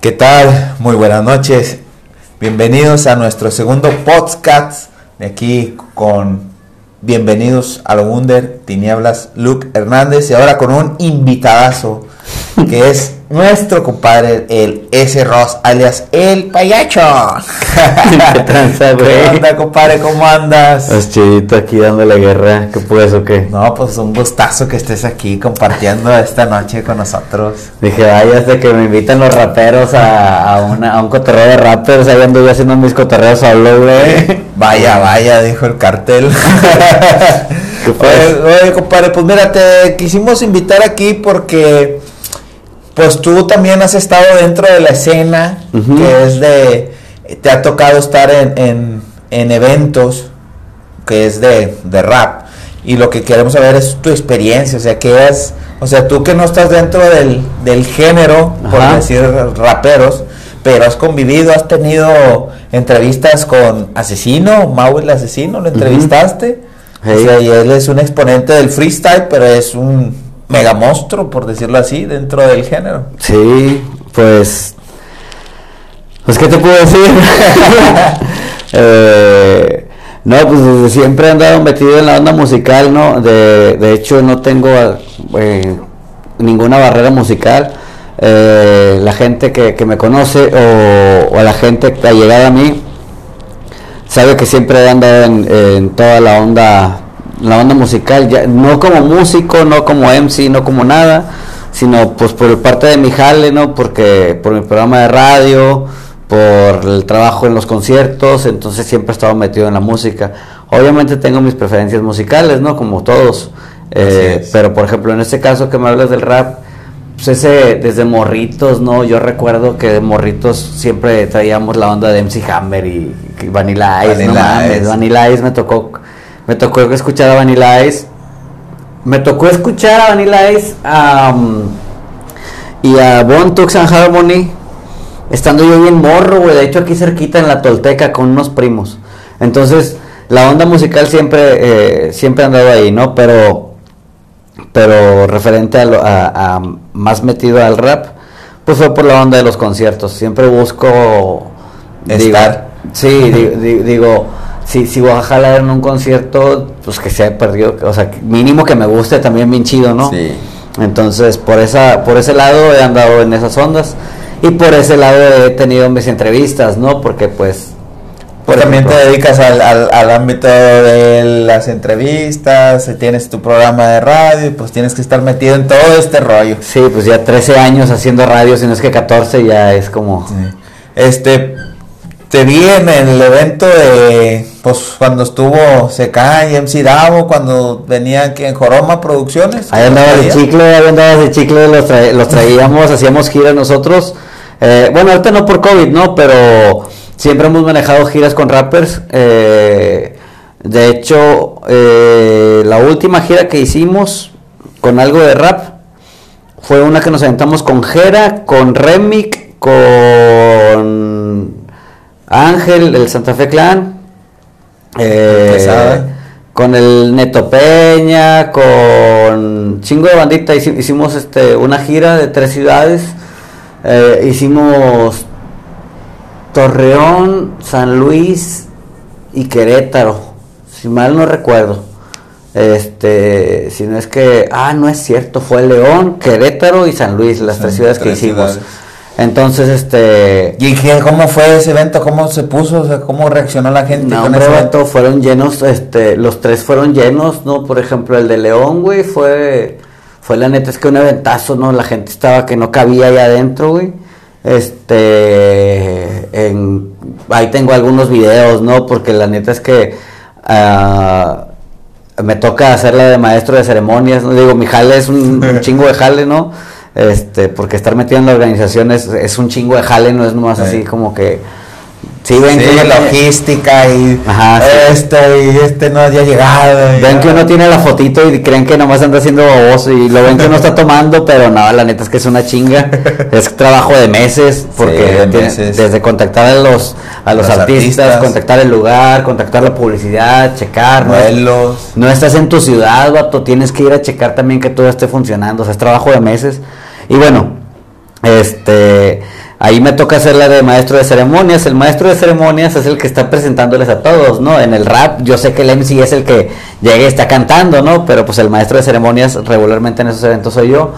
¿Qué tal? Muy buenas noches. Bienvenidos a nuestro segundo podcast de aquí con bienvenidos al Wunder Tinieblas Luke Hernández y ahora con un invitadazo que es nuestro compadre, el S. Ross, alias El Payacho. ¿Qué tranza, güey? ¿Qué onda, compadre? ¿Cómo andas? Pues chidito aquí dándole guerra. ¿Qué pues o qué? No, pues un gustazo que estés aquí compartiendo esta noche con nosotros. Dije, vaya, hasta que me invitan los raperos a, a, una, a un cotorreo de rappers. Ahí ando yo haciendo mis cotorreos solo, güey. Vaya, vaya, dijo el cartel. ¿Qué pues? Oye, oye, compadre, pues mira, te quisimos invitar aquí porque pues tú también has estado dentro de la escena, que es de, te ha tocado estar en, en, en eventos, que es de, de rap, y lo que queremos saber es tu experiencia, o sea, que es, o sea, tú que no estás dentro del, del género, por Ajá. decir raperos, pero has convivido, has tenido entrevistas con Asesino, Mau el Asesino, lo entrevistaste, Hey. o sea, y él es un exponente del freestyle, pero es un mega monstruo, por decirlo así, dentro del género. Sí, pues. Pues, ¿qué te puedo decir? Eh, no, pues desde siempre he andado metido en la onda musical, ¿no? De, de hecho, no tengo eh, ninguna barrera musical. Eh, la gente que, me conoce o, o la gente que ha llegado a mí sabe que siempre he andado en toda la onda la onda musical ya, no como músico no como MC no como nada sino pues por parte de mi jale no porque por mi programa de radio por el trabajo en los conciertos entonces siempre he estado metido en la música. Obviamente tengo mis preferencias musicales no como todos. Eh, pero por ejemplo en este caso que me hablas del rap pues ese, desde morritos, ¿no? Yo recuerdo que de morritos siempre traíamos la onda de MC Hammer y, y Vanilla Ice, no Vanilla mames, Ice. Vanilla Ice me tocó, me tocó escuchar a Vanilla Ice, me tocó escuchar a Vanilla Ice y a Bone Tux and Harmony, estando yo bien morro, güey, de hecho aquí cerquita en la Tolteca con unos primos, entonces la onda musical siempre, eh, siempre ha andado ahí, ¿no? Pero pero referente a, lo- a- a más metido al rap, pues fue por la onda de los conciertos. Siempre busco Estar. Digo, sí, di- di- digo, si, si voy a jalar en un concierto, pues que sea perdido, o sea, mínimo que me guste también bien chido, ¿no? Sí. Entonces, por esa, por ese lado he andado en esas ondas. Y por ese lado he tenido mis entrevistas, ¿no? Porque pues. Pues también te dedicas al, al, al ámbito de las entrevistas, eh, tienes tu programa de radio, y pues tienes que estar metido en todo este rollo. Sí, pues ya 13 años haciendo radio, si no es que 14 ya es como... Este, te vi en el evento de, pues cuando estuvo CK y MC Davo, cuando venía aquí en Joroma Producciones. Ahí andaba de chicle, ahí andaba de chicle, los, trae- los traíamos, hacíamos giras nosotros. Eh, bueno, ahorita no por COVID, ¿no? Pero siempre hemos manejado giras con rappers. eh, de hecho, eh, la última gira que hicimos con algo de rap fue una que nos aventamos con Jera, con Remic, con Ángel, el Santa Fe Clan. eh, con el Neto Peña, con chingo de bandita, hici- hicimos este una gira de tres ciudades, eh, hicimos Torreón, San Luis y Querétaro, si mal no recuerdo. Este, si no es que, ah, no es cierto, fue León, Querétaro y San Luis, las Son tres ciudades que hicimos. ciudades. Entonces, este, ¿Y qué, cómo fue ese evento? ¿Cómo se puso? O sea, ¿Cómo reaccionó la gente No, con ese evento? fueron llenos, este, los tres fueron llenos, ¿no? Por ejemplo, el de León, güey, fue, fue la neta, es que un eventazo, ¿no? La gente estaba que no cabía ahí adentro, güey. Este, en, ahí tengo algunos videos, ¿no? Porque la neta es que ah, me toca hacerla de maestro de ceremonias, ¿no? Digo, mi jale es un, un chingo de jale, ¿no? Este, porque estar metido en la organización es, es un chingo de jale, no es nomás Sí. así como que... Sí, ven Sí, que logística y Ajá, sí. este y este no había llegado. Ven que uno tiene la fotito y creen que nomás anda haciendo baboso y lo ven que uno está tomando, pero no, la neta es que es una chinga. Es trabajo de meses, porque meses. desde contactar a los, a los, Los artistas, artistas. contactar el lugar, contactar la publicidad, checar. No estás en tu ciudad, vato, tienes que ir a checar también que todo esté funcionando, o sea, es trabajo de meses. Y bueno, este, ahí me toca hacer la de maestro de ceremonias. El maestro de ceremonias es el que está presentándoles a todos, ¿no? En el rap, yo sé que el MC es el que llega y está cantando, ¿no? Pero pues el maestro de ceremonias regularmente en esos eventos soy yo.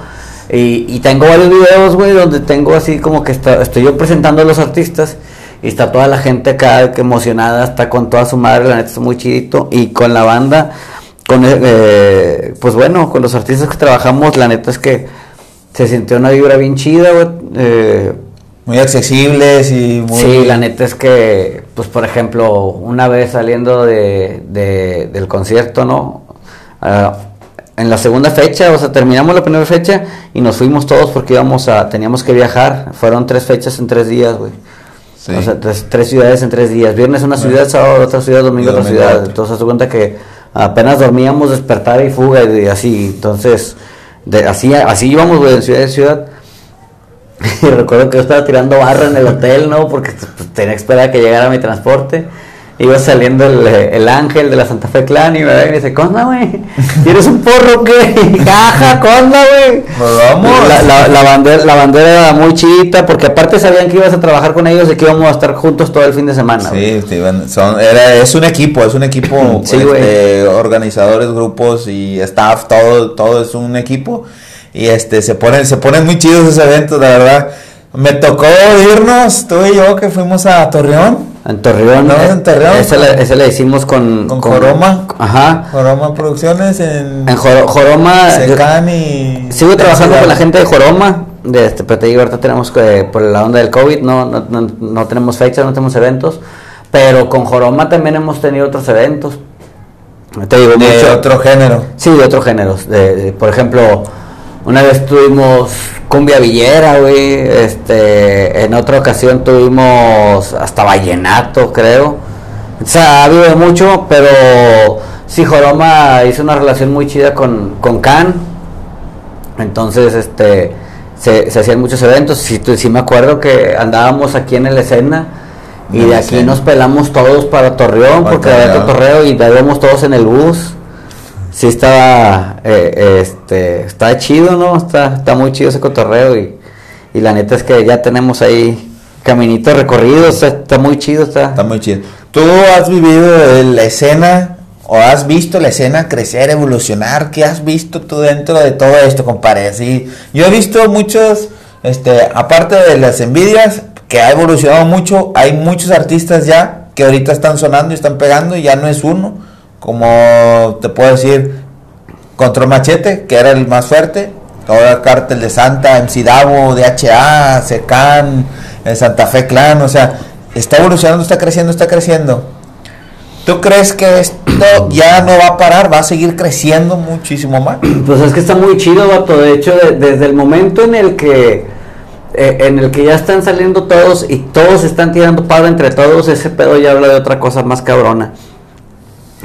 Y, tengo varios videos, güey, donde tengo así como que estoy yo presentando a los artistas y está toda la gente acá que emocionada, está con toda su madre, la neta está muy chidito. Y con la banda, con, eh, pues bueno, con los artistas que trabajamos, la neta es que se sintió una vibra bien chida, güey. Eh, muy accesibles y muy... Sí, la neta es que, pues por ejemplo, una vez saliendo de, del concierto, ¿no? Ah, en la segunda fecha, o sea, terminamos la primera fecha y nos fuimos todos porque íbamos a, teníamos que viajar. Fueron tres fechas en tres días, güey. O sea, tres, ciudades en tres días. Viernes una ciudad, sábado otra ciudad, domingo otra ciudad. Entonces, se cuenta que apenas dormíamos, despertar y fuga y así. Entonces, de, así, así íbamos, de ciudad en ciudad. Y recuerdo que yo estaba tirando barra en el hotel, ¿no? Porque pues, tenía que esperar a que llegara mi transporte iba saliendo el, el, ángel de la Santa Fe Clan y me dice, ¿conda, güey? ¿Tienes un porro qué? Caja, ¿conda, güey? Vamos. La, la, bandera, la bandera era muy chita porque aparte sabían que ibas a trabajar con ellos y que íbamos a estar juntos todo el fin de semana. Sí, son, era, es un equipo, es un equipo, sí, este, organizadores, grupos y staff, todo, todo es un equipo y este se ponen, se ponen muy chidos esos eventos, la verdad. Me tocó irnos, tú y yo que fuimos a Torreón en Torreón. No, en Torreón. Ese le, hicimos con... Con, Joroma. Ajá. Joroma Producciones en... En Joroma... Secan y... Sigo trabajando con la gente de Joroma. De este, pero te digo, ahorita tenemos que... Por la onda del COVID no, no, no, tenemos fechas, no tenemos eventos. Pero con Joroma también hemos tenido otros eventos. Te digo, de otro género. Sí, de otros géneros. de, por ejemplo una vez tuvimos cumbia villera, güey. Este, en otra ocasión tuvimos hasta vallenato, creo. O sea, ha habido mucho, pero sí, Joroma hizo una relación muy chida con, con Can. Entonces, este, se, hacían muchos eventos. Sí, sí me acuerdo que andábamos aquí en la escena. Y de aquí nos pelamos todos para Torreón, porque había torreo y íbamos todos en el bus sí estaba, eh, este, está chido, ¿no? Está, está muy chido ese cotorreo y, y la neta es que ya tenemos ahí caminitos recorridos, está, muy chido, está. Está muy chido. ¿Tú has vivido la escena o has visto la escena crecer, evolucionar? ¿Qué has visto tú dentro de todo esto, compadre? Así, yo he visto muchos, este, aparte de las envidias, que ha evolucionado mucho, hay muchos artistas ya que ahorita están sonando y están pegando y ya no es uno como te puedo decir, Control Machete, que era el más fuerte, el cártel de Santa, MC Davo, DHA, Secan, el Santa Fe Clan, o sea, está evolucionando, está creciendo, está creciendo. ¿Tú crees que esto ya no va a parar, va a seguir creciendo muchísimo más? Pues es que está muy chido, vato. De hecho, desde el momento en el que eh, en el que ya están saliendo todos y todos están tirando paro entre todos, ese pedo ya habla de otra cosa más cabrona.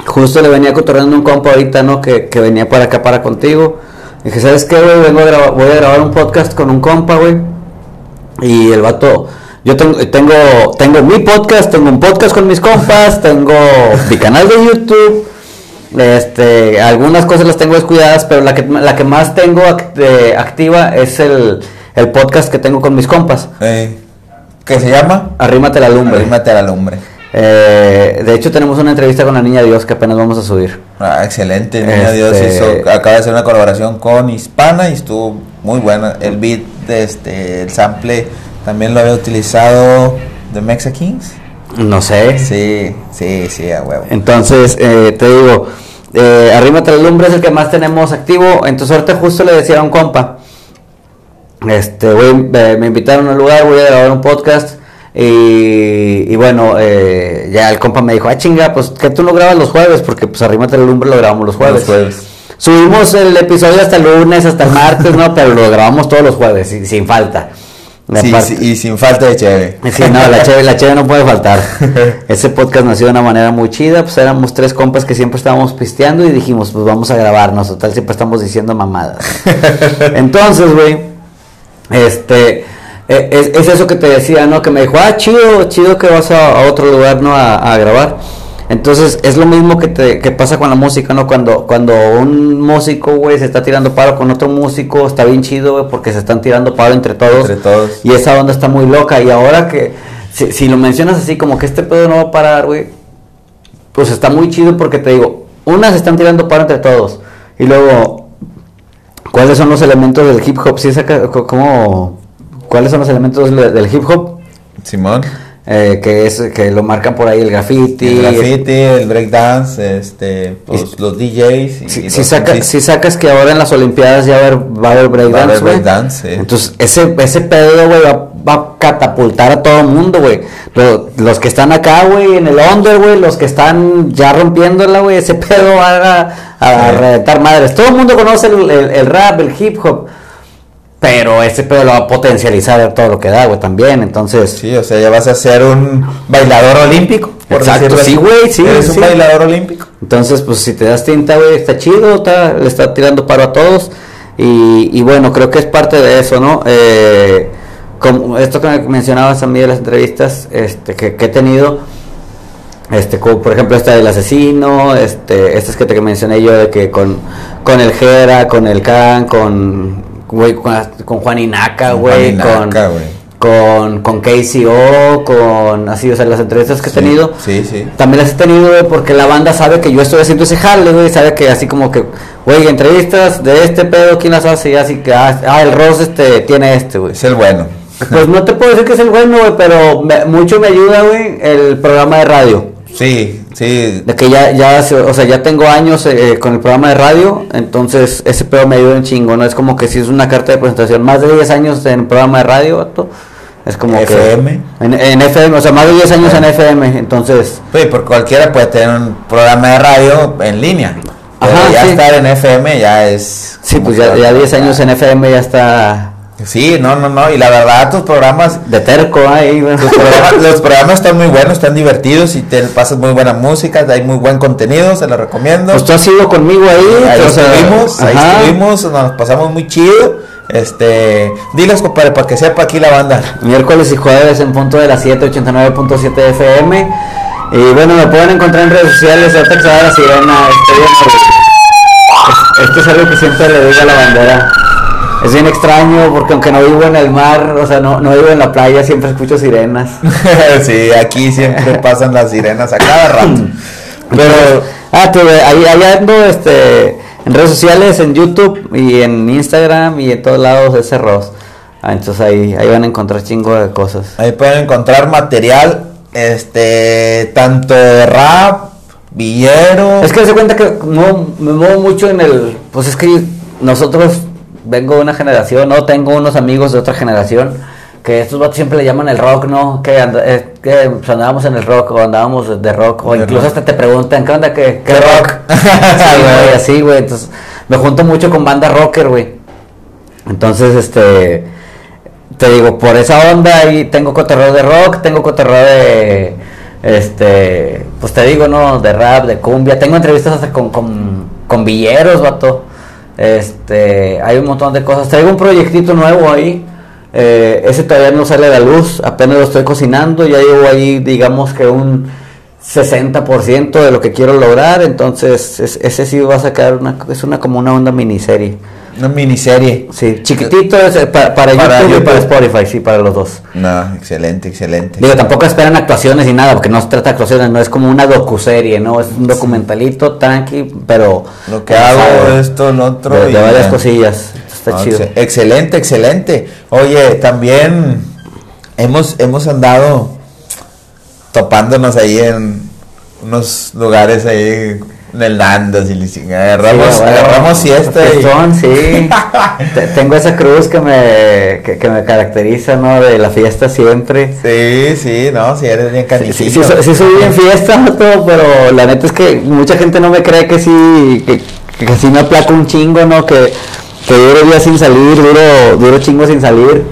Justo le venía cotorreando un compa ahorita, ¿no? Que, venía para acá para contigo. dije, ¿sabes qué, güey? Vengo a grabar, voy a grabar un podcast con un compa, güey. Y el vato, yo tengo, tengo, tengo mi podcast, tengo un podcast con mis compas, tengo mi canal de YouTube. Este, algunas cosas las tengo descuidadas, pero la que, la que más tengo activa es el, podcast que tengo con mis compas. ¿Qué se llama? Arrímate la lumbre. Arrímate la lumbre. Eh, de hecho, tenemos una entrevista con la Niña Dios que apenas vamos a subir. Ah, excelente. Niña Dios este, acaba de hacer una colaboración con Hispana y estuvo muy buena. El beat, de este, el sample, también lo había utilizado de Mexa Kings. No sé. Sí, sí, sí, a huevo. Entonces, eh, te digo, eh, Arrímate la lumbre es el que más tenemos activo. Entonces, ahorita justo le decía a un compa, este, eh, me invitaron a un lugar, voy a grabar un podcast y, bueno, eh, ya el compa me dijo, ah, chinga, pues que tú no grabas los jueves, porque pues Arrímate el lumbre lo grabamos los jueves. Subimos el episodio hasta el lunes, hasta el martes, ¿no? Pero lo grabamos todos los jueves, sin falta. y sin falta de cheve. Sí, no, la cheve, la cheve no puede faltar. Ese podcast nació de una manera muy chida, pues éramos tres compas que siempre estábamos pisteando y dijimos, pues vamos a grabarnos, total, siempre estamos diciendo mamadas. Entonces, güey, este eh, es, eso que te decía, ¿no? Que me dijo, ah, chido, chido que vas a, otro lugar, ¿no? A, grabar. Entonces es lo mismo que, te, que pasa con la música, ¿no? Cuando, cuando un músico, güey, se está tirando paro con otro músico, está bien chido, güey, porque se están tirando paro entre todos. Entre todos. Y esa onda está muy loca. Y ahora que, si, si lo mencionas así, como que este pedo no va a parar, güey, pues está muy chido porque te digo, unas se están tirando paro entre todos. Y luego, ¿cuáles son los elementos del hip hop? Sí, saca, co- ¿cómo, ¿Cuáles son los elementos le- del hip hop? Simón. Eh, que es que lo marcan por ahí el graffiti. El graffiti, el breakdance, este, pues, los DJs. y Si, los si saca- si sacas que ahora en las Olimpiadas ya va a haber, va a haber a breakdance, breakdance, sí. Entonces, ese, ese pedo, güey, va, va a catapultar a todo el mundo, güey. Lo- Los, que están acá, güey, en el under, güey, los que están ya rompiéndola, güey, ese pedo va a, a Sí. reventar madres. Todo el mundo conoce el, el- el rap, el hip hop, pero ese pedo lo va a potencializar todo lo que da, güey, también. Entonces, Sí, o sea, ya vas a ser un bailador olímpico. por Exacto, sí, güey, sí, Eres sí. un bailador olímpico. Entonces, pues si te das tinta, güey, está chido, está- le está tirando paro a todos. Y, y bueno, creo que es parte de eso, ¿no? Eh, como esto que me mencionabas a mí de las entrevistas este, que, que he tenido, este, como por ejemplo esta del asesino, este, estas que te mencioné yo de que con, con el Jera, con el Can, con, güey, con, con Juan Inaca, güey, con, con, con KCO, con así, o sea, las entrevistas que he Sí, tenido. Sí, sí. También las he tenido, güey, porque la banda sabe que yo estoy haciendo ese jale, güey, sabe que así como que, güey, entrevistas de este pedo, ¿quién las hace? Y así que, ah, ah, el Ross este, tiene este, güey. Es el bueno. Pues no te puedo decir que es el bueno, güey, pero me- mucho me ayuda, güey, el programa de radio. Sí, sí. De que ya, ya, o sea, ya tengo años eh, con el programa de radio, entonces ese pedo me ayuda un chingo, ¿no? Es como que si es una carta de presentación, más de 10 años en el programa de radio, vato, es como FM. que... En, en FM, o sea, más de 10 años en FM, entonces... Sí, porque cualquiera puede tener un programa de radio en línea. Pero Ajá, ya sí. estar en FM ya es. Sí, pues ya, ya 10 años en FM ya está Sí, no, no, no. Y la verdad, tus programas. de terco ahí. Los programas, los programas están muy buenos, están divertidos y te pasas muy buena música, hay muy buen contenido, se lo recomiendo. Pues tú has ido conmigo ahí. ahí estuvimos, ahí estuvimos, nos pasamos muy chido. Este, diles compadre, para que sepa aquí la banda. Miércoles y jueves en punto de las 7, 89.7 FM. Y bueno, me pueden encontrar en redes sociales. Ahorita que se va la sirena, estoy en el- Esto es algo que siempre le digo a la bandera. Es bien extraño porque aunque no vivo en el mar, o sea, no, no vivo en la playa, siempre escucho sirenas. sí, aquí siempre pasan las sirenas a cada rato. Pero, ah, eh, ahí, ahí ando este, en redes sociales, en YouTube y en Instagram y en todos lados ese Ross. Ah, entonces ahí, ahí van a encontrar chingo de cosas. Ahí pueden encontrar material, este, tanto de rap, villero. Es que se cuenta que muevo- me muevo mucho en el. Pues es que nosotros vengo de una generación, ¿no? Tengo unos amigos de otra generación que estos vatos siempre le llaman el rock, ¿no? Que, eh, que pues, andábamos en el rock o andábamos de rock o De incluso rock. hasta te preguntan, ¿qué onda? ¿Qué, qué ¿Qué rock? sí, güey. así, güey. Entonces me junto mucho con banda rocker, güey. Entonces, este. Te digo, por esa onda ahí tengo cotorreo de rock, tengo cotorreo de. Este. Pues te digo, ¿no? De rap, de cumbia. Tengo entrevistas hasta con, con, con villeros, vato. Este. Hay un montón de cosas. Traigo un proyectito nuevo ahí. eh, ese todavía no sale a la luz. Apenas lo estoy cocinando. Ya llevo ahí, digamos que un 60% de lo que quiero lograr. Entonces, es- ese sí va a sacar una. Es una como una onda miniserie. Una miniserie. Sí, chiquitito es, eh, pa- para, Para YouTube, y para. Spotify, sí, para los dos. No, excelente, excelente. Digo, tampoco esperan actuaciones ni nada, porque no se trata de actuaciones, no es como una docuserie, ¿no? Es un documentalito, tranqui, pero... Lo que hago, sabe, esto, lo otro. De, de varias cosillas, está Ah, chido. ex- Excelente, excelente. Oye, también hemos, hemos andado topándonos ahí en unos lugares ahí en el Nandas y le agarramos, Sí, bueno, agarramos siesta y- fiestón, sí. Te- Tengo esa cruz que me, que, que me caracteriza, ¿no? De la fiesta siempre. Sí, sí, no, si eres bien Sí, canijillo. sí, sí, soy- sí soy bien fiesta, todo, pero la neta es que mucha gente no me cree que sí, que, que sí me aplaco un chingo, ¿no? Que, que duro días sin salir, duro, duro chingo sin salir.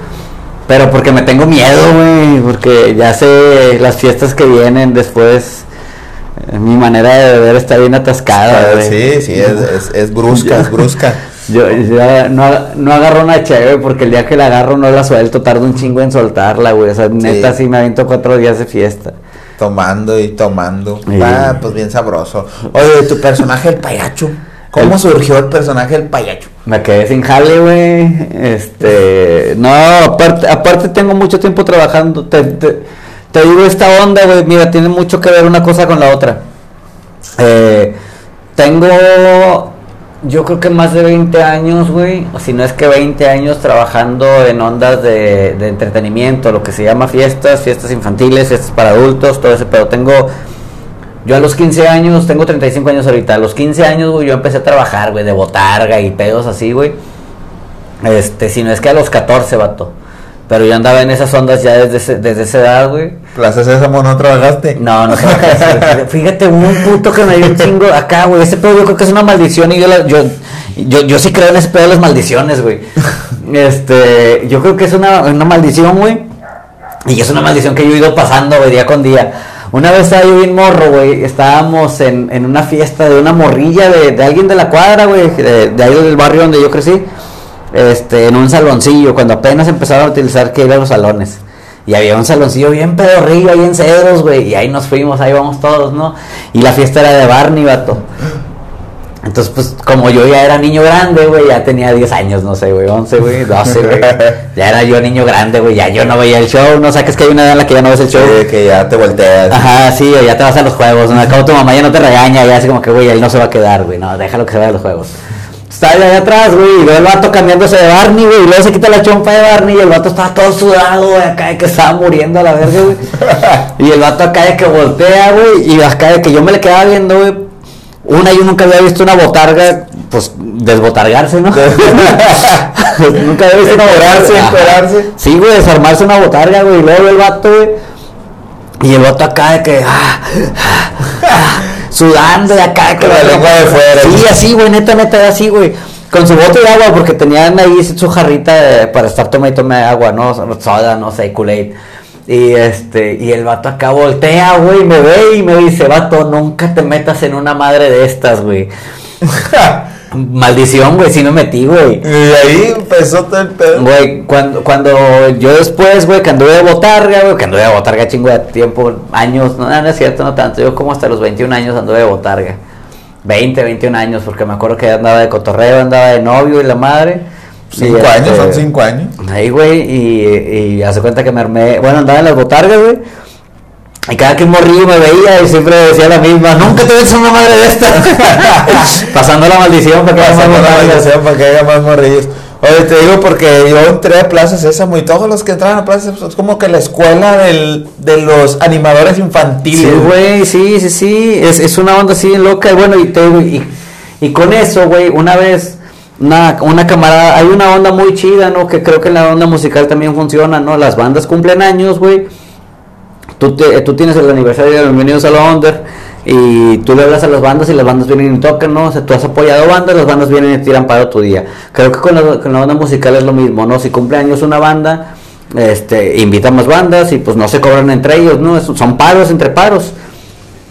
Pero porque me tengo miedo, güey, porque ya sé las fiestas que vienen después. Mi manera de beber está bien atascada, güey. Sí, sí, es, es, es brusca, es brusca. Yo no, no agarro una chévere porque el día que la agarro no la suelto, tardo un chingo en soltarla, güey. O sea, neta sí me aviento cuatro días de fiesta. Tomando y tomando. Sí. Ah, pues bien sabroso. Oye, tu personaje el payacho. ¿Cómo El- surgió el personaje el payacho? Me quedé sin jale, güey. Este. No, aparte, aparte tengo mucho tiempo trabajando. Te, te- te digo esta onda, güey. Mira, tiene mucho que ver una cosa con la otra. Eh, tengo. Yo creo que más de 20 años, güey. O si no es que 20 años trabajando en ondas de, entretenimiento, lo que se llama fiestas, fiestas infantiles, fiestas para adultos, todo ese pero Tengo. Yo a los 15 años, tengo 35 años ahorita, a los 15 años, güey, yo empecé a trabajar, güey, de botarga y pedos así, güey. Este, si no es que a los 14, vato. Pero yo andaba en esas ondas ya desde, ese- desde esa edad, güey. Plaza Sésamo no trabajaste. No, no sí. Fíjate, un puto que me dio un chingo acá, güey. Ese pedo yo creo que es una maldición y yo, la- yo, yo, yo sí creo en ese pedo de las maldiciones, güey. Este, yo creo que es una, una maldición, güey. Y es una maldición que yo he ido pasando, güey, día con día. Una vez estaba yo bien morro, güey. Estábamos en, en una fiesta de una morrilla de, de alguien de la cuadra, güey. De, de ahí del barrio donde yo crecí. Este, en un saloncillo, cuando apenas empezaron a utilizar que ir a los salones. Y había un saloncillo bien pedorrillo ahí en Cedros, güey. Y ahí nos fuimos, ahí vamos todos, ¿no? Y la fiesta era de Barney, vato. Entonces, pues, como yo ya era niño grande, güey, ya tenía 10 años, no sé, güey, 11, güey, 12, güey. Ya era yo niño grande, güey, ya yo no veía el show, ¿no? Sabes que hay una edad en la que ya no ves el show. Sí, que ya te volteas. Ajá, sí, ya te vas a los juegos, ¿no? Acabo tu mamá ya no te regaña, ya así como que, güey, él no se va a quedar, güey, no, déjalo que se vaya a los juegos. Yo allá atrás, güey, y veo el vato cambiándose de Barney, güey, y luego se quita la chompa de Barney y el vato estaba todo sudado, güey, acá de que estaba muriendo a la verga, güey. Y el vato acá de que voltea, güey, y acá de que yo me le quedaba viendo, güey. Una, yo nunca había visto una botarga, pues, desbotargarse, ¿no? nunca había visto una botarga. Encuerarse. Sí, güey, desarmarse una botarga, güey, y luego el vato, güey. Y el vato acá de que, ah, ah, ah, sudando de acá, Con la lengua de fuera. Sí, así, güey, neta, neta, así, güey. Con su bote de agua, porque tenían ahí su jarrita de- para estar tome y tome agua, ¿no? Soda, no sé, Kool-Aid. Y este, y el vato acá voltea, güey, me ve y me dice, vato, nunca te metas en una madre de estas, güey. Maldición, güey, sí me metí, güey. y ahí empezó todo el pedo. Güey, cuando, cuando yo después, güey, que anduve de botarga, güey, que anduve de botarga chingo de tiempo, años, no, no es cierto, no tanto, yo como hasta los 21 años anduve de botarga. 20, 21 años, porque me acuerdo que andaba de cotorreo, andaba de novio y la madre. Cinco Y, años, este, son cinco años. Ahí, güey, y, y hace cuenta que me armé, bueno, andaba en las botargas, güey. Y cada que morrillo me veía y siempre decía la misma, nunca te ves una madre de esta. Pasando la maldición para que haya más Pasando la botargas. maldición para que haya más morrillos. Oye, te digo porque yo entré a Plaza Sésamo y todos los que entraban a Plaza Sésamo es como que la escuela del, de los animadores infantiles. Sí, güey, sí, sí, sí. Es, es una onda así loca. Y bueno, y, te, y con eso, güey, una vez, una, una camarada, hay una onda muy chida, ¿no? Que creo que en la onda musical también funciona, ¿no? Las bandas cumplen años, güey. Tú, te- tú tienes el aniversario de Bienvenidos a la Under y tú le hablas a las bandas y las bandas vienen y tocan, ¿no? O sea, tú has apoyado bandas, las bandas vienen y tiran para tu día. Creo que con la, con la onda musical es lo mismo, ¿no? Si cumple años una banda, este, invita más bandas y pues no se cobran entre ellos, ¿no? Es- son paros entre paros.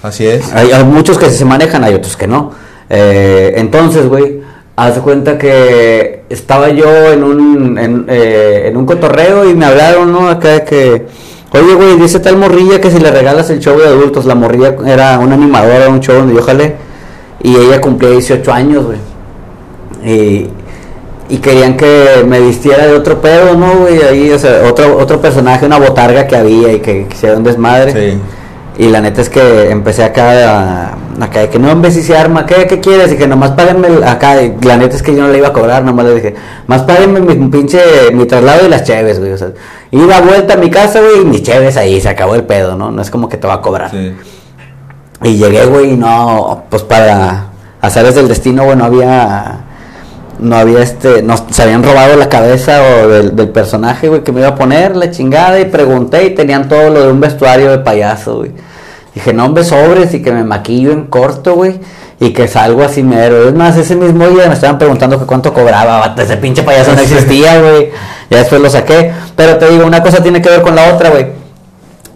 Así es. Hay, hay muchos que se manejan, hay otros que no. Eh, entonces, güey, haz de cuenta que estaba yo en un, en, eh, en un cotorreo y me hablaron, ¿no? Acá de que, oye, güey, dice tal morrilla que si le regalas el show de adultos, la morrilla era una animadora de un show donde yo jalé y ella cumplía 18 años, güey. Y, y querían que me vistiera de otro pedo, ¿no, güey? Ahí, o sea, otro, otro personaje, una botarga que había y que quisiera un desmadre. Sí. Y la neta es que empecé acá a, acá de que no, hombre, si se arma, ¿qué, qué quieres? Y que nomás páguenme acá. y la neta es que yo no le iba a cobrar, nomás le dije, más páguenme mi pinche, mi traslado y las cheves, güey. O sea, iba a vuelta a mi casa, güey, y mis cheves ahí, se acabó el pedo, ¿no? No es como que te va a cobrar. Sí. Y llegué, güey, y no, pues para azares del destino, güey, no había, no había este, no, se habían robado la cabeza o del, del personaje, güey, que me iba a poner, la chingada, y pregunté, y tenían todo lo de un vestuario de payaso, güey. Dije, no, hombre, sobres, y que me maquillo en corto, güey, y que salgo así mero. Es más, ese mismo día me estaban preguntando que cuánto cobraba, ese pinche payaso no existía, güey. Ya después lo saqué, pero te digo, una cosa tiene que ver con la otra, güey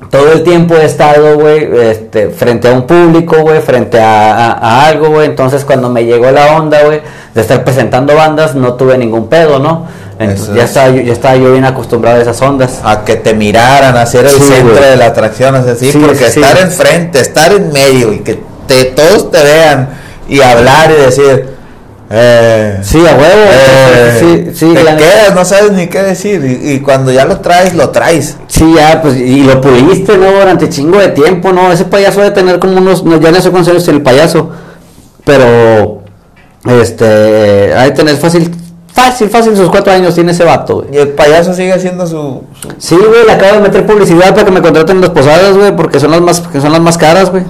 todo el tiempo he estado, güey, este, frente a un público, güey, frente a, a- a algo, güey. Entonces, cuando me llegó la onda, güey, de estar presentando bandas, no tuve ningún pedo, ¿no? Entonces, ya, es. estaba yo, ya estaba yo bien acostumbrado a esas ondas. A que te miraran, a ser el Sí, centro de la atracción, así, Sí, porque sí. estar enfrente, estar en medio y que te, todos te vean y hablar y decir, eh, Sí, a huevo. eh, sí, sí, te quedas, no sabes ni qué decir y, y cuando ya lo traes, lo traes. Sí, ya, pues, y lo puliste, ¿no? Durante chingo de tiempo, ¿no? Ese payaso debe tener como unos, no, ya no sé cuántos años el payaso, pero, este, hay de tener fácil, fácil, fácil, sus cuatro años tiene ese vato, güey. Y el payaso sigue haciendo su, su- Sí, güey, le acabo de meter publicidad para que me contraten en las posadas, güey, porque son las más, que son las más caras, güey.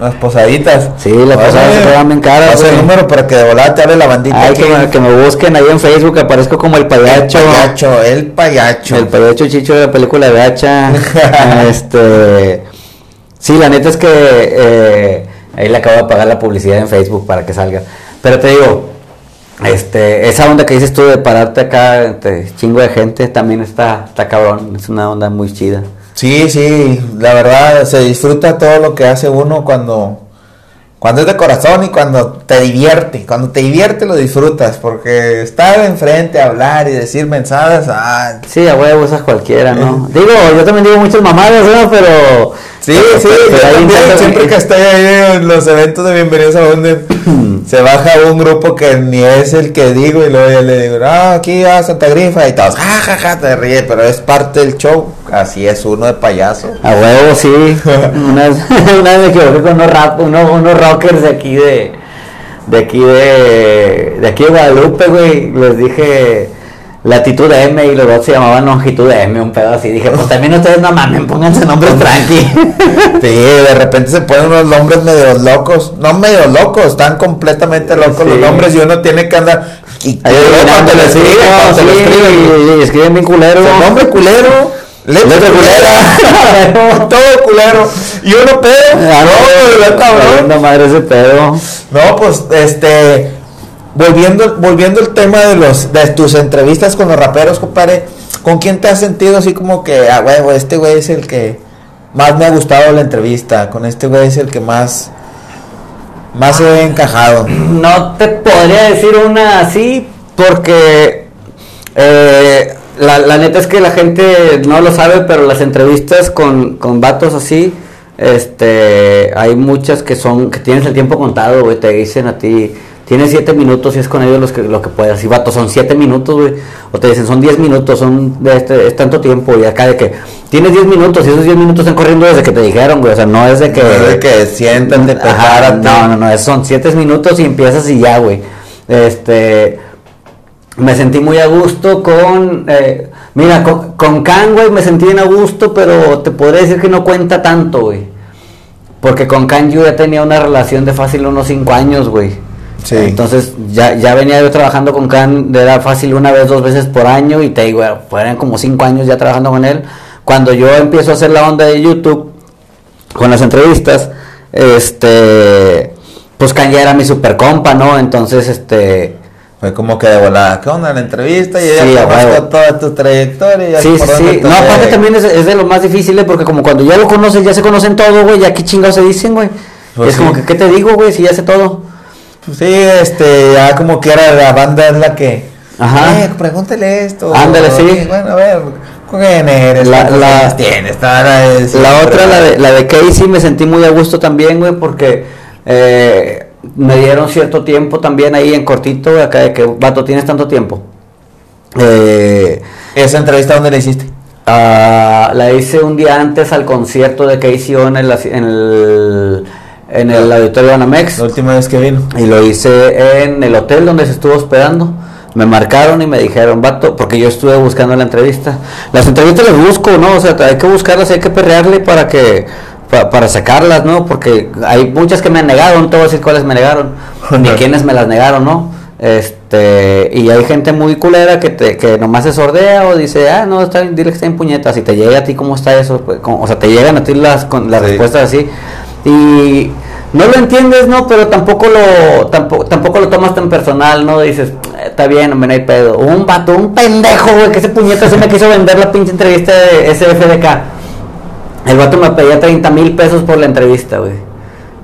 Las posaditas. Sí, las posadas se pagan bien caras, Pasa el número para que de volada te hable la bandita. Ay, que me, que me busquen ahí en Facebook, aparezco como el el payacho. payacho, el payacho. El payacho chicho de la película de Hacha. este. Sí, la neta es que eh, ahí le acabo de pagar la publicidad en Facebook para que salga. Pero te digo, este, esa onda que dices tú de pararte acá chingo de gente también está, está cabrón. Es una onda muy chida. Sí, sí, la verdad se disfruta todo lo que hace uno cuando cuando es de corazón y cuando te divierte. Cuando te divierte lo disfrutas porque estar enfrente, hablar y decir mensajes, ah, Sí, a huevo, esas cualquiera, ¿no? digo, yo también digo muchas mamadas, ¿no? Pero. Sí, sí, pero también, siempre que estoy ahí en los eventos de Bienvenidos a Donde se baja un grupo que ni es el que digo y luego yo le digo, ah, aquí a Santa Grifa y todos, ja, ja, ja, te ríes, pero es parte del show, así es uno de payaso. A huevo, sí. una, vez, una vez me equivoqué con unos, rap, unos, unos rockers de aquí de. De aquí de. De aquí de Guadalupe, güey. Les dije. Latitud M y los dos se llamaban longitud M, un pedo así. Dije, pues también ustedes no mamen, pónganse nombres tranqui. Sí, de repente se ponen unos nombres medio locos, no medio locos, están completamente locos los Sí. nombres y uno tiene que andar y cuando le escriben, no, cuando le escriben, y- escriben bien culero. el nombre culero, letra Letra culera, todo culero y uno pedo, Ah, no, ¿verdad, cabrón? Valiendo madre ese pedo. No, pues este volviendo volviendo al tema de los de tus entrevistas con los raperos, compadre, ¿con quién te has sentido así como que ah, huevo, este güey es el que más me ha gustado la entrevista, con este güey es el que más más he encajado? No te podría decir una así porque eh, la, la neta es que la gente no lo sabe, pero las entrevistas con, con vatos así, este, hay muchas que son, que tienes el tiempo contado, güey, te dicen a ti, tienes siete minutos y es con ellos los que, lo que puedas. Y vatos, son siete minutos, güey. O te dicen, son diez minutos, son de este, es tanto tiempo. Y acá de que tienes diez minutos y esos diez minutos están corriendo desde que te dijeron, güey. O sea, no es de que... No es de que siéntate, Ajá, no, no, no, es- son siete minutos y empiezas y ya, güey. Este, me sentí muy a gusto con, eh, mira, con, con Can, güey, me sentí bien a gusto, pero te podría decir que no cuenta tanto, güey. Porque con Can yo ya tenía una relación de fácil unos cinco años, güey. Sí. Entonces ya, ya venía yo trabajando con Can, era fácil una vez, dos veces por año y te digo, fueron como cinco años ya trabajando con él. Cuando yo empiezo a hacer la onda de YouTube, con las entrevistas, este, pues Can ya era mi super compa, ¿no? Entonces, este, Fue como que de volada, ¿qué onda la entrevista? Y ella Sí, conozco toda tu trayectoria. y ya sí, sí, No, aparte también es, es de lo más difícil, ¿eh? porque como cuando ya lo conoces, ya se conocen todo, güey, ya qué chingados se dicen, güey. Pues es como que, ¿qué te digo, güey? Si ya sé todo. Sí, este, ya como quiera la banda es la que. Ajá. Eh, pregúntale esto. Ándale, sí. Bueno, a ver, ¿quién eres? La- ¿Cuántos la- tienes? La otra, la de, la de Casey, me sentí muy a gusto también, güey, porque eh, me dieron cierto tiempo también ahí en cortito, güey, acá de que, vato, tienes tanto tiempo. Eh, ¿Esa entrevista dónde la hiciste? ah, la hice un día antes al concierto de Casey en, la- en el, en el auditorio Anamex. La última vez que vino. Y lo hice en el hotel donde se estuvo hospedando. Me marcaron y me dijeron, vato, porque yo estuve buscando la entrevista. Las entrevistas las busco, ¿no? O sea, hay que buscarlas, hay que perrearle para que pa- para sacarlas, ¿no? Porque hay muchas que me han negado, no te voy a decir cuáles me negaron, ni quiénes me las negaron, ¿no? Este, y hay gente muy culera que te, que nomás se sordea o dice, ah, no, está dile que está en puñetas, y te llega a ti cómo está eso, pues, o sea, te llegan a ti las, con, las Sí. respuestas así, y no lo entiendes, ¿no? Pero tampoco lo, tampoco, tampoco lo tomas tan personal, ¿no? Dices, "Eh, está bien, hombre, no hay pedo. Un vato, un pendejo, güey, que ese puñeta se me quiso vender la pinche entrevista de SFDK. El vato me pedía 30 mil pesos por la entrevista, güey.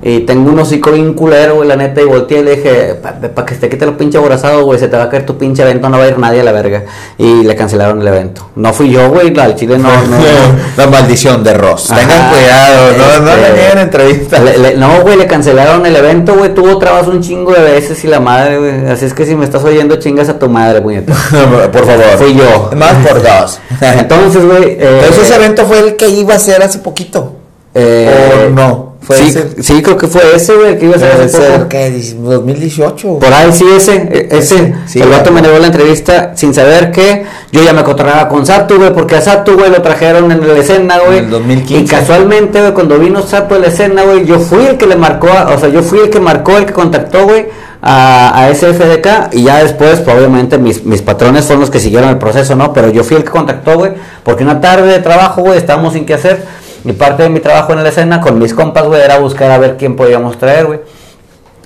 Y tengo un hocico bien culero, güey, la neta, y volteé y le dije, para que te quite lo pinche aborazado, güey, se te va a caer tu pinche evento, no va a ir nadie a la verga. Y le cancelaron el evento. No fui yo, güey, al chile no, no, La maldición de Ross. Tengan cuidado, no, no le este, entrevistas. no, güey, le cancelaron el evento, güey, tuvo trabas un chingo de veces y la madre, güey. Así es que si me estás oyendo, chingas a tu madre, güey. por favor. Fui yo. Más por dos. Entonces, güey. Eh, ese evento fue el que iba a ser hace poquito. Eh, ¿O no? sí, sí, creo que fue ese, güey, que iba a ser hace poco. ¿Qué? ¿2018? Por ahí, sí, ese. E, ese. Sí, el vato me negó la entrevista sin saber que yo ya me cotorreaba con Sato, güey, porque a Sato, güey, lo trajeron en la escena, güey. En el 2015. Y casualmente, güey, cuando vino Sato en la escena, güey, yo fui el que le marcó, o sea, yo fui el que marcó, el que contactó, güey, a, a SFDK y ya después, pues, obviamente, mis, mis patrones fueron los que siguieron el proceso, ¿no? Pero yo fui el que contactó, güey, porque una tarde de trabajo, güey, estábamos sin qué hacer y parte de mi trabajo en la escena con mis compas, güey, era buscar a ver quién podíamos traer, güey.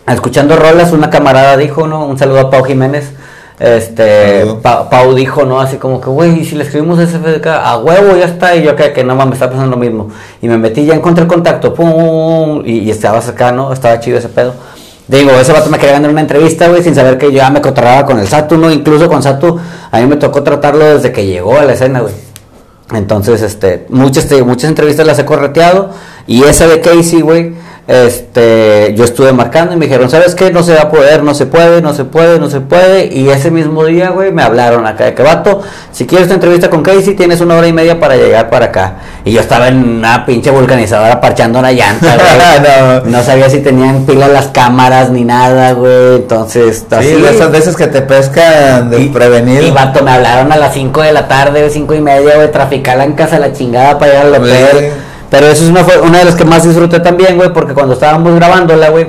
Escuchando rolas, una camarada dijo, ¿no? Un saludo a Pau Jiménez. Este, Pau dijo, ¿no? Así como que, güey, si le escribimos SFDK, a huevo, ya está. Y yo, que, que no mames, está pasando lo mismo. Y me metí, ya encontré el contacto, pum, y, estaba cercano, estaba chido ese pedo. Digo, ese vato me quería ganar una entrevista, güey, sin saber que yo ya me cotorraba con el Satu, ¿no? Incluso con Satu, a mí me tocó tratarlo desde que llegó a la escena, güey. Entonces, este, muchas, muchas entrevistas las he correteado. Y esa de Casey, güey, este, yo estuve marcando y me dijeron, ¿sabes qué? No se va a poder, no se puede, no se puede, no se puede. Y ese mismo día, güey, me hablaron acá de que, vato, si quieres una entrevista con Casey, tienes una hora y media para llegar para acá. Y yo estaba en una pinche vulcanizadora parchando una llanta, güey. no. sabía si tenían pilas las cámaras ni nada, güey. Entonces, así. Sí, esas veces que te pescan de prevenido. Y, vato, me hablaron a las 5 de la tarde, 5 y media, güey, traficar en casa la chingada para llegar al hotel. Pero eso es una, una de las que más disfruté también, güey, porque cuando estábamos grabándola, güey,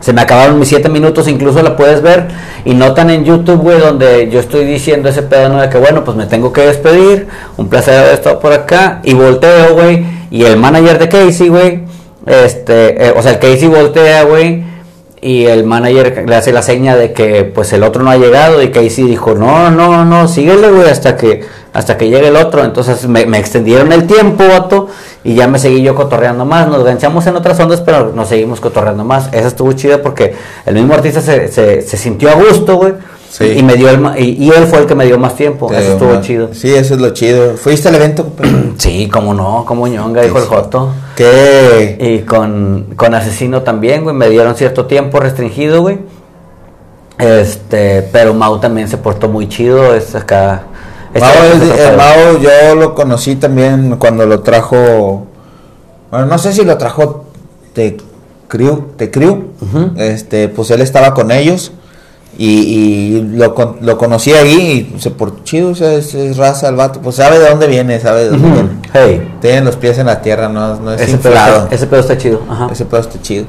se me acabaron mis 7 minutos, incluso la puedes ver y notan en YouTube, güey, donde yo estoy diciendo ese pedazo de que, bueno, pues me tengo que despedir, un placer haber estado por acá, y volteo, güey, y el manager de Casey, güey, este, eh, o sea, el Casey voltea, güey, y el manager le hace la seña de que, pues, el otro no ha llegado, y Casey dijo, no, no, no, síguele, güey, hasta que, hasta que llegue el otro, entonces me, me extendieron el tiempo, vato, y ya me seguí yo cotorreando más. Nos ganchamos en otras ondas, pero nos seguimos cotorreando más. Esa estuvo chida porque el mismo artista se, se, sintió a gusto, güey. Y, me dio el, y, él fue el que me dio más tiempo. eso estuvo chido. Sí, eso es lo chido. ¿Fuiste al evento? sí, cómo no, como ñonga, dijo el Joto. ¿Qué? Y con, con Asesino también, güey. Me dieron cierto tiempo restringido, güey. Este, pero Mau también se portó muy chido. Es acá Mao, yo lo conocí también cuando lo trajo. Bueno, no sé si lo trajo de Crew, de Crew. Este, pues él estaba con ellos y, lo, lo, conocí ahí y se por chido, o sea, es, raza el vato, pues sabe de dónde viene, sabe de dónde viene. Hey. Tienen los pies en la tierra, no, no es ese Pedo ese pedo está chido. Ese pedo está chido.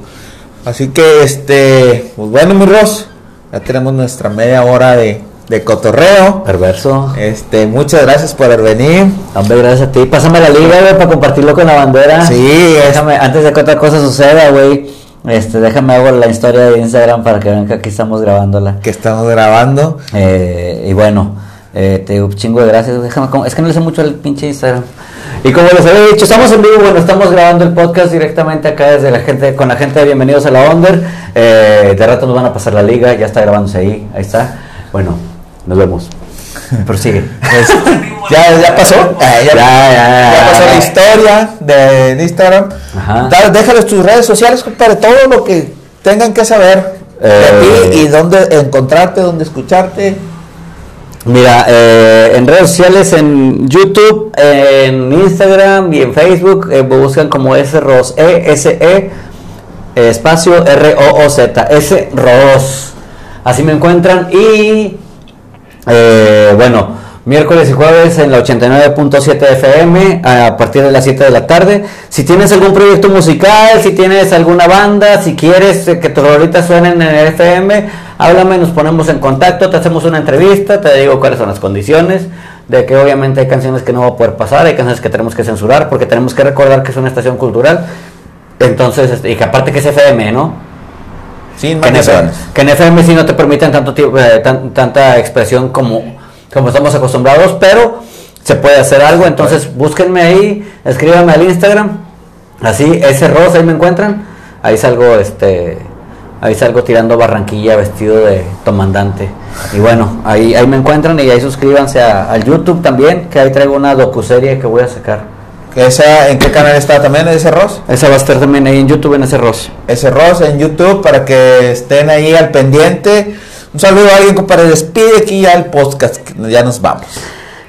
Así que, este, pues bueno, mi Ross, ya tenemos nuestra media hora de, de cotorreo. Perverso. Este, muchas gracias por venir. Hombre, gracias a ti. Pásame la liga, güey, para compartirlo con la bandera. Sí, déjame, antes de que otra cosa suceda, güey. Este, déjame hago la historia de Instagram para que vean que aquí estamos grabándola. Que estamos grabando. Eh, y bueno, eh, te digo chingo de gracias. Déjame, es que no le sé mucho el pinche Instagram. Y como les había dicho, estamos en vivo, bueno, estamos grabando el podcast directamente acá desde la gente, con la gente de Bienvenidos a la Onder. Eh, de rato nos van a pasar la liga, ya está grabándose ahí, ahí está. Bueno, nos vemos. Prosigue. Pues, ya, ya pasó. Ya, ya, ya, pasó la historia de Instagram. déjales tus redes sociales, para todo lo que tengan que saber de eh, ti y dónde encontrarte, dónde escucharte. Mira, eh, en redes sociales, en YouTube, en Instagram y en Facebook, eh, buscan como S Ros, E S E espacio R O O Z, S Ros. Así me encuentran y eh, bueno, miércoles y jueves en la 89.7 FM a partir de las 7 de la tarde. Si tienes algún proyecto musical, si tienes alguna banda, si quieres que tus favoritas suenen en el FM, háblame, nos ponemos en contacto, te hacemos una entrevista, te digo cuáles son las condiciones. De que obviamente hay canciones que no va a poder pasar, hay canciones que tenemos que censurar, porque tenemos que recordar que es una estación cultural. Entonces, este, y que aparte que es FM, ¿no? Sin que, en FM, que en FM sí no te permiten tanto eh, tanta expresión como, como estamos acostumbrados, pero se puede hacer algo. Entonces búsquenme ahí, escríbanme al Instagram, así, ese Ross, ahí me encuentran. ahí salgo, este, ahí salgo tirando Barranquilla vestido de comandante. Y bueno, ahí, ahí me encuentran y ahí suscríbanse a- al YouTube también, que ahí traigo una docuserie que voy a sacar. Esa, ¿En qué canal está también ese Ross? Esa va a estar también ahí en YouTube en ese Ross. Ese Ross en YouTube para que estén ahí al pendiente. Un saludo a alguien, compadre. Despide aquí ya el podcast. que Ya nos vamos.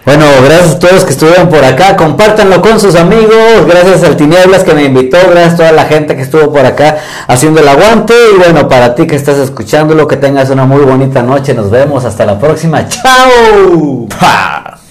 Bueno, gracias a todos que estuvieron por acá. Compártanlo con sus amigos. Gracias al Tinieblas que me invitó. Gracias a toda la gente que estuvo por acá haciendo el aguante. Y bueno, para ti que estás escuchándolo, que tengas una muy bonita noche. Nos vemos. Hasta la próxima. ¡Chao! ¡Pah!